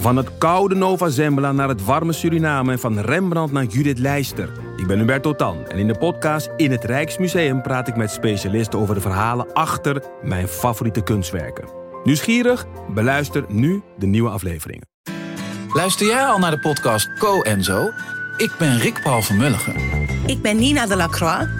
Van het koude Nova Zembla naar het warme Suriname en van Rembrandt naar Judith Leister. Ik ben Hubert Totan en in de podcast In het Rijksmuseum praat ik met specialisten over de verhalen achter mijn favoriete kunstwerken. Nieuwsgierig? Beluister nu de nieuwe afleveringen. Luister jij al naar de podcast Co en Zo? Ik ben Rick Paul van Mulligen. Ik ben Nina de Lacroix.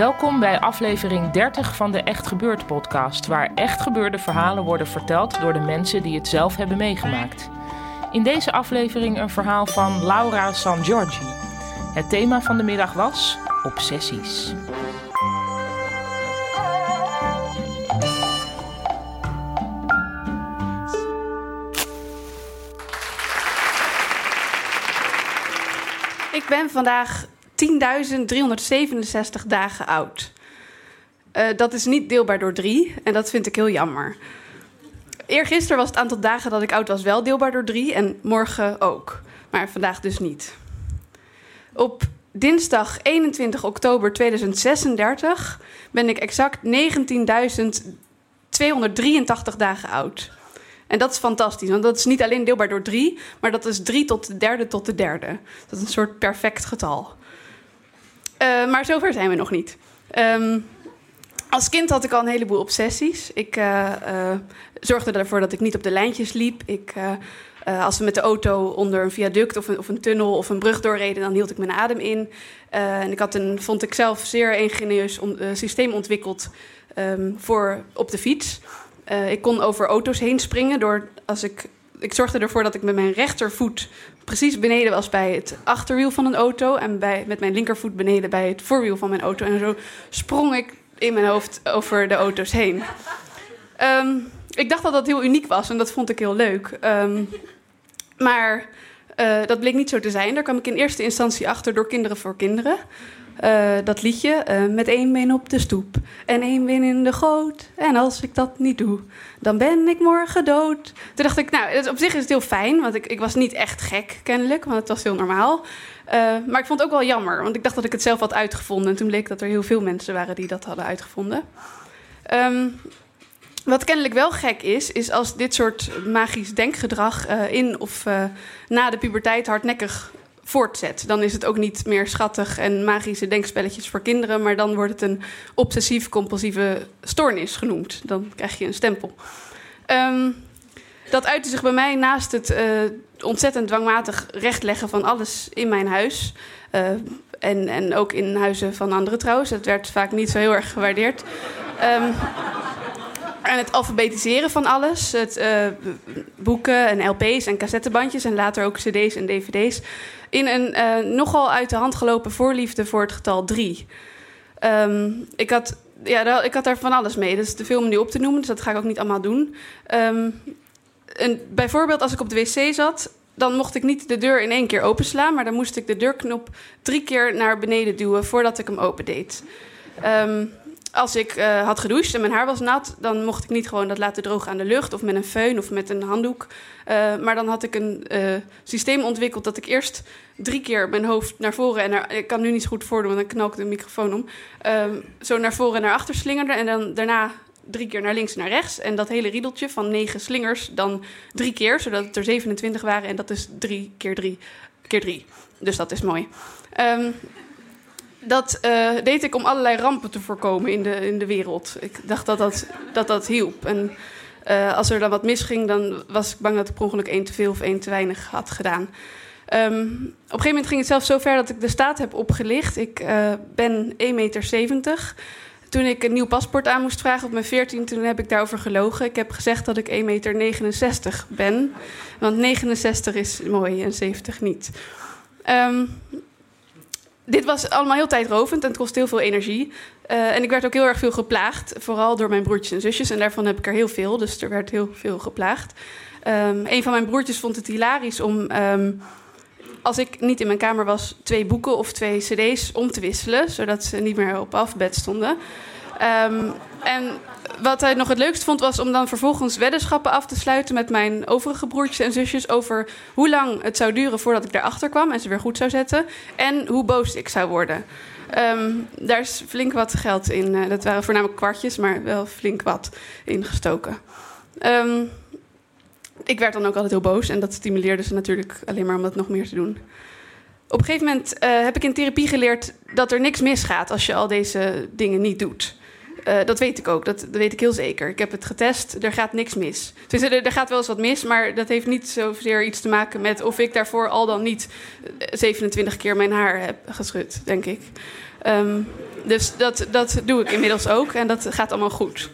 Welkom bij aflevering 30 van de Echt Gebeurd podcast, waar echt gebeurde verhalen worden verteld door de mensen die het zelf hebben meegemaakt. In deze aflevering een verhaal van Laura San Giorgi. Het thema van de middag was obsessies. Ik ben vandaag 10.367 dagen oud. Uh, dat is niet deelbaar door drie en dat vind ik heel jammer. Eergisteren was het aantal dagen dat ik oud was wel deelbaar door drie en morgen ook. Maar vandaag dus niet. Op dinsdag 21 oktober 2036 ben ik exact 19.283 dagen oud. En dat is fantastisch, want dat is niet alleen deelbaar door drie, maar dat is drie tot de derde tot de derde. Dat is een soort perfect getal. Uh, maar zover zijn we nog niet. Um, als kind had ik al een heleboel obsessies. Ik uh, uh, zorgde ervoor dat ik niet op de lijntjes liep. Ik, als we met de auto onder een viaduct of een, of een, tunnel of een brug doorreden, dan hield ik mijn adem in. en ik had een, vond ik zelf, zeer ingenieus systeem ontwikkeld um, voor op de fiets. ik kon over auto's heen springen door als ik ik zorgde ervoor dat ik met mijn rechtervoet precies beneden was bij het achterwiel van een auto. En bij, met mijn linkervoet beneden bij het voorwiel van mijn auto. En zo sprong ik in mijn hoofd over de auto's heen. Um, ik dacht dat dat heel uniek was en dat vond ik heel leuk. Um, maar uh, dat bleek niet zo te zijn. Daar kwam ik in eerste instantie achter door Kinderen voor Kinderen. Uh, dat liedje, uh, met één been op de stoep en één been in de goot. En als ik dat niet doe, dan ben ik morgen dood. Toen dacht ik, nou, op zich is het heel fijn, want ik, ik was niet echt gek kennelijk, want het was heel normaal. Uh, maar ik vond het ook wel jammer, want ik dacht dat ik het zelf had uitgevonden. En toen bleek dat er heel veel mensen waren die dat hadden uitgevonden. Um, wat kennelijk wel gek is, is als dit soort magisch denkgedrag in of na de puberteit hardnekkig voortzet. Dan is het ook niet meer schattig en magische denkspelletjes voor kinderen, maar dan wordt het een obsessief-compulsieve stoornis genoemd. Dan krijg je een stempel. Um, dat uitte zich bij mij naast het uh, ontzettend dwangmatig rechtleggen van alles in mijn huis. Uh, en, en ook in huizen van anderen trouwens. Het werd vaak niet zo heel erg gewaardeerd. Um, en het alfabetiseren van alles. Het uh, boeken en LP's en cassettebandjes en later ook CD's en DVD's. In een uh, nogal uit de hand gelopen voorliefde voor het getal 3. Um, ik, had, ja, ik had daar van alles mee. Dat is te veel om nu op te noemen, dus dat ga ik ook niet allemaal doen. Um, en bijvoorbeeld als ik op de wc zat, dan mocht ik niet de deur in één keer openslaan, maar dan moest ik de deurknop drie keer naar beneden duwen voordat ik hem opendeed. Um, als ik uh, had gedoucht en mijn haar was nat, dan mocht ik niet gewoon dat laten drogen aan de lucht of met een föhn of met een handdoek. Uh, maar dan had ik een uh, systeem ontwikkeld dat ik eerst drie keer mijn hoofd naar voren en naar, ik kan nu niet zo goed voordoen, want dan knal ik de microfoon om. zo naar voren en naar achter slingerde en dan daarna drie keer naar links en naar rechts. En dat hele riedeltje van negen slingers dan drie keer, zodat het er 27 waren. En dat is drie keer drie keer drie. Dus dat is mooi. Um, dat uh, deed ik om allerlei rampen te voorkomen in de, in de wereld. Ik dacht dat dat, dat, dat hielp. En uh, als er dan wat misging, dan was ik bang dat ik per ongeluk één te veel of één te weinig had gedaan. Um, op een gegeven moment ging het zelfs zo ver dat ik de staat heb opgelicht. Ik uh, ben 1,70 meter. Toen ik een nieuw paspoort aan moest vragen op mijn 14, toen heb ik daarover gelogen. Ik heb gezegd dat ik 1,69 meter ben. Want 69 is mooi en 70 niet. Um, dit was allemaal heel tijdrovend en het kost heel veel energie. Uh, en ik werd ook heel erg veel geplaagd, vooral door mijn broertjes en zusjes. En daarvan heb ik er heel veel, dus er werd heel veel geplaagd. Um, een van mijn broertjes vond het hilarisch om, um, als ik niet in mijn kamer was, twee boeken of twee cd's om te wisselen, zodat ze niet meer op alfabet stonden. Um, en wat hij nog het leukst vond, was om dan vervolgens weddenschappen af te sluiten met mijn overige broertjes en zusjes over hoe lang het zou duren voordat ik erachter kwam en ze weer goed zou zetten. En hoe boos ik zou worden. Um, daar is flink wat geld in. Uh, dat waren voornamelijk kwartjes, maar wel flink wat ingestoken. Um, ik werd dan ook altijd heel boos en dat stimuleerde ze natuurlijk alleen maar om dat nog meer te doen. Op een gegeven moment uh, heb ik in therapie geleerd dat er niks misgaat als je al deze dingen niet doet. Uh, dat weet ik ook, dat, dat, weet ik heel zeker. Ik heb het getest, er gaat niks mis. Dus er, er, gaat wel eens wat mis, maar dat heeft niet zozeer iets te maken met of ik daarvoor al dan niet 27 keer mijn haar heb geschud, denk ik. Um, dus dat, dat doe ik inmiddels ook en dat gaat allemaal goed.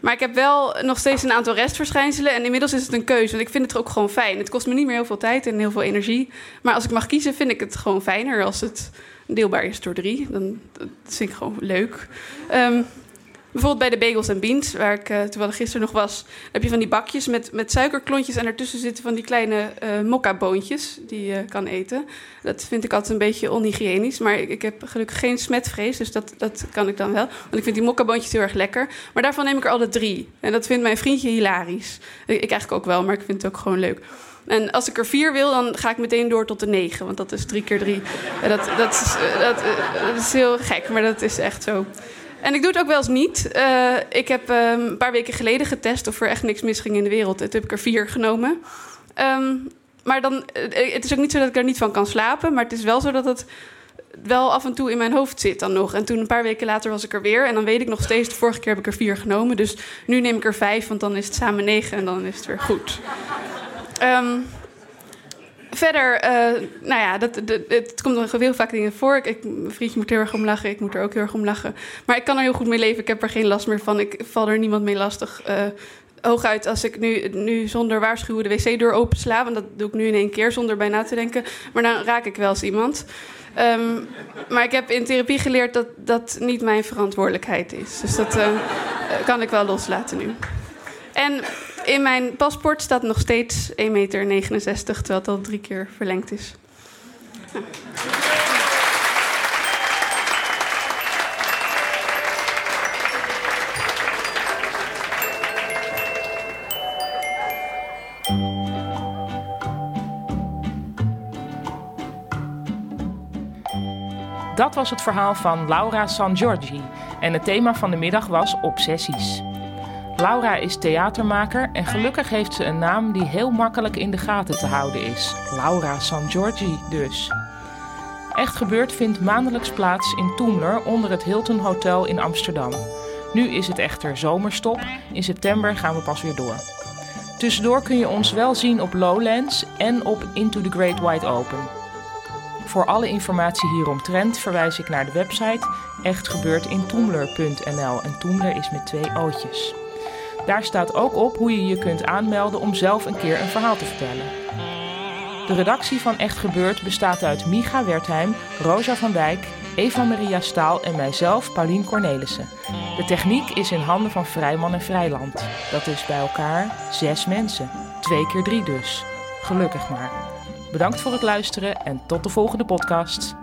Maar ik heb wel nog steeds een aantal restverschijnselen. En inmiddels is het een keuze. Want ik vind het ook gewoon fijn. Het kost me niet meer heel veel tijd en heel veel energie. Maar als ik mag kiezen, vind ik het gewoon fijner als het deelbaar is door drie. Dan dat vind ik gewoon leuk. Um, bijvoorbeeld bij de bagels en beans, waar ik uh, toevallig gisteren nog was, heb je van die bakjes met, met suikerklontjes en ertussen zitten van die kleine uh, mokka-boontjes die je kan eten. Dat vind ik altijd een beetje onhygiënisch, maar ik, heb gelukkig geen smetvrees, dus dat, dat kan ik dan wel. Want ik vind die mokka-boontjes heel erg lekker. Maar daarvan neem ik er altijd drie. En dat vindt mijn vriendje hilarisch. Ik eigenlijk ook wel, maar ik vind het ook gewoon leuk. En als ik er vier wil, dan ga ik meteen door tot de negen. Want dat is drie keer drie. Dat, dat, is, dat, dat is heel gek, maar dat is echt zo. En ik doe het ook wel eens niet. Uh, ik heb um, een paar weken geleden getest of er echt niks misging in de wereld. Toen heb ik er vier genomen. Um, maar dan, het is ook niet zo dat ik er niet van kan slapen. Maar het is wel zo dat het wel af en toe in mijn hoofd zit dan nog. En toen een paar weken later was ik er weer. En dan weet ik nog steeds, de vorige keer heb ik er vier genomen. Dus nu neem ik er vijf, want dan is het samen negen en dan is het weer goed. Um, verder, uh, nou ja, dat, het komt nog heel vaak dingen voor. Ik, mijn vriendje moet heel erg om lachen, ik moet er ook heel erg om lachen. Maar ik kan er heel goed mee leven, ik heb er geen last meer van. Ik val er niemand mee lastig. Uh, hooguit als ik nu, nu zonder waarschuwen de wc-deur opensla... want dat doe ik nu in één keer zonder bij na te denken... maar dan raak ik wel eens iemand. Um, maar ik heb in therapie geleerd dat dat niet mijn verantwoordelijkheid is. Dus dat uh, kan ik wel loslaten nu. En in mijn paspoort staat nog steeds 1,69 meter, terwijl het al drie keer verlengd is. Dat was het verhaal van Laura San Giorgi en het thema van de middag was obsessies. Laura is theatermaker en gelukkig heeft ze een naam die heel makkelijk in de gaten te houden is. Laura San Giorgi dus. Echt gebeurd vindt maandelijks plaats in Toemler onder het Hilton Hotel in Amsterdam. Nu is het echter zomerstop. In september gaan we pas weer door. Tussendoor kun je ons wel zien op Lowlands en op Into the Great Wide Open. Voor alle informatie hieromtrent verwijs ik naar de website echtgebeurtintoemler.nl en Toemler is met twee ootjes. Daar staat ook op hoe je je kunt aanmelden om zelf een keer een verhaal te vertellen. De redactie van Echt Gebeurd bestaat uit Micha Wertheim, Rosa van Dijk, Eva-Maria Staal en mijzelf, Paulien Cornelissen. De techniek is in handen van Vrijman en Vrijland. Dat is bij elkaar zes mensen. Twee keer drie dus. Gelukkig maar. Bedankt voor het luisteren en tot de volgende podcast.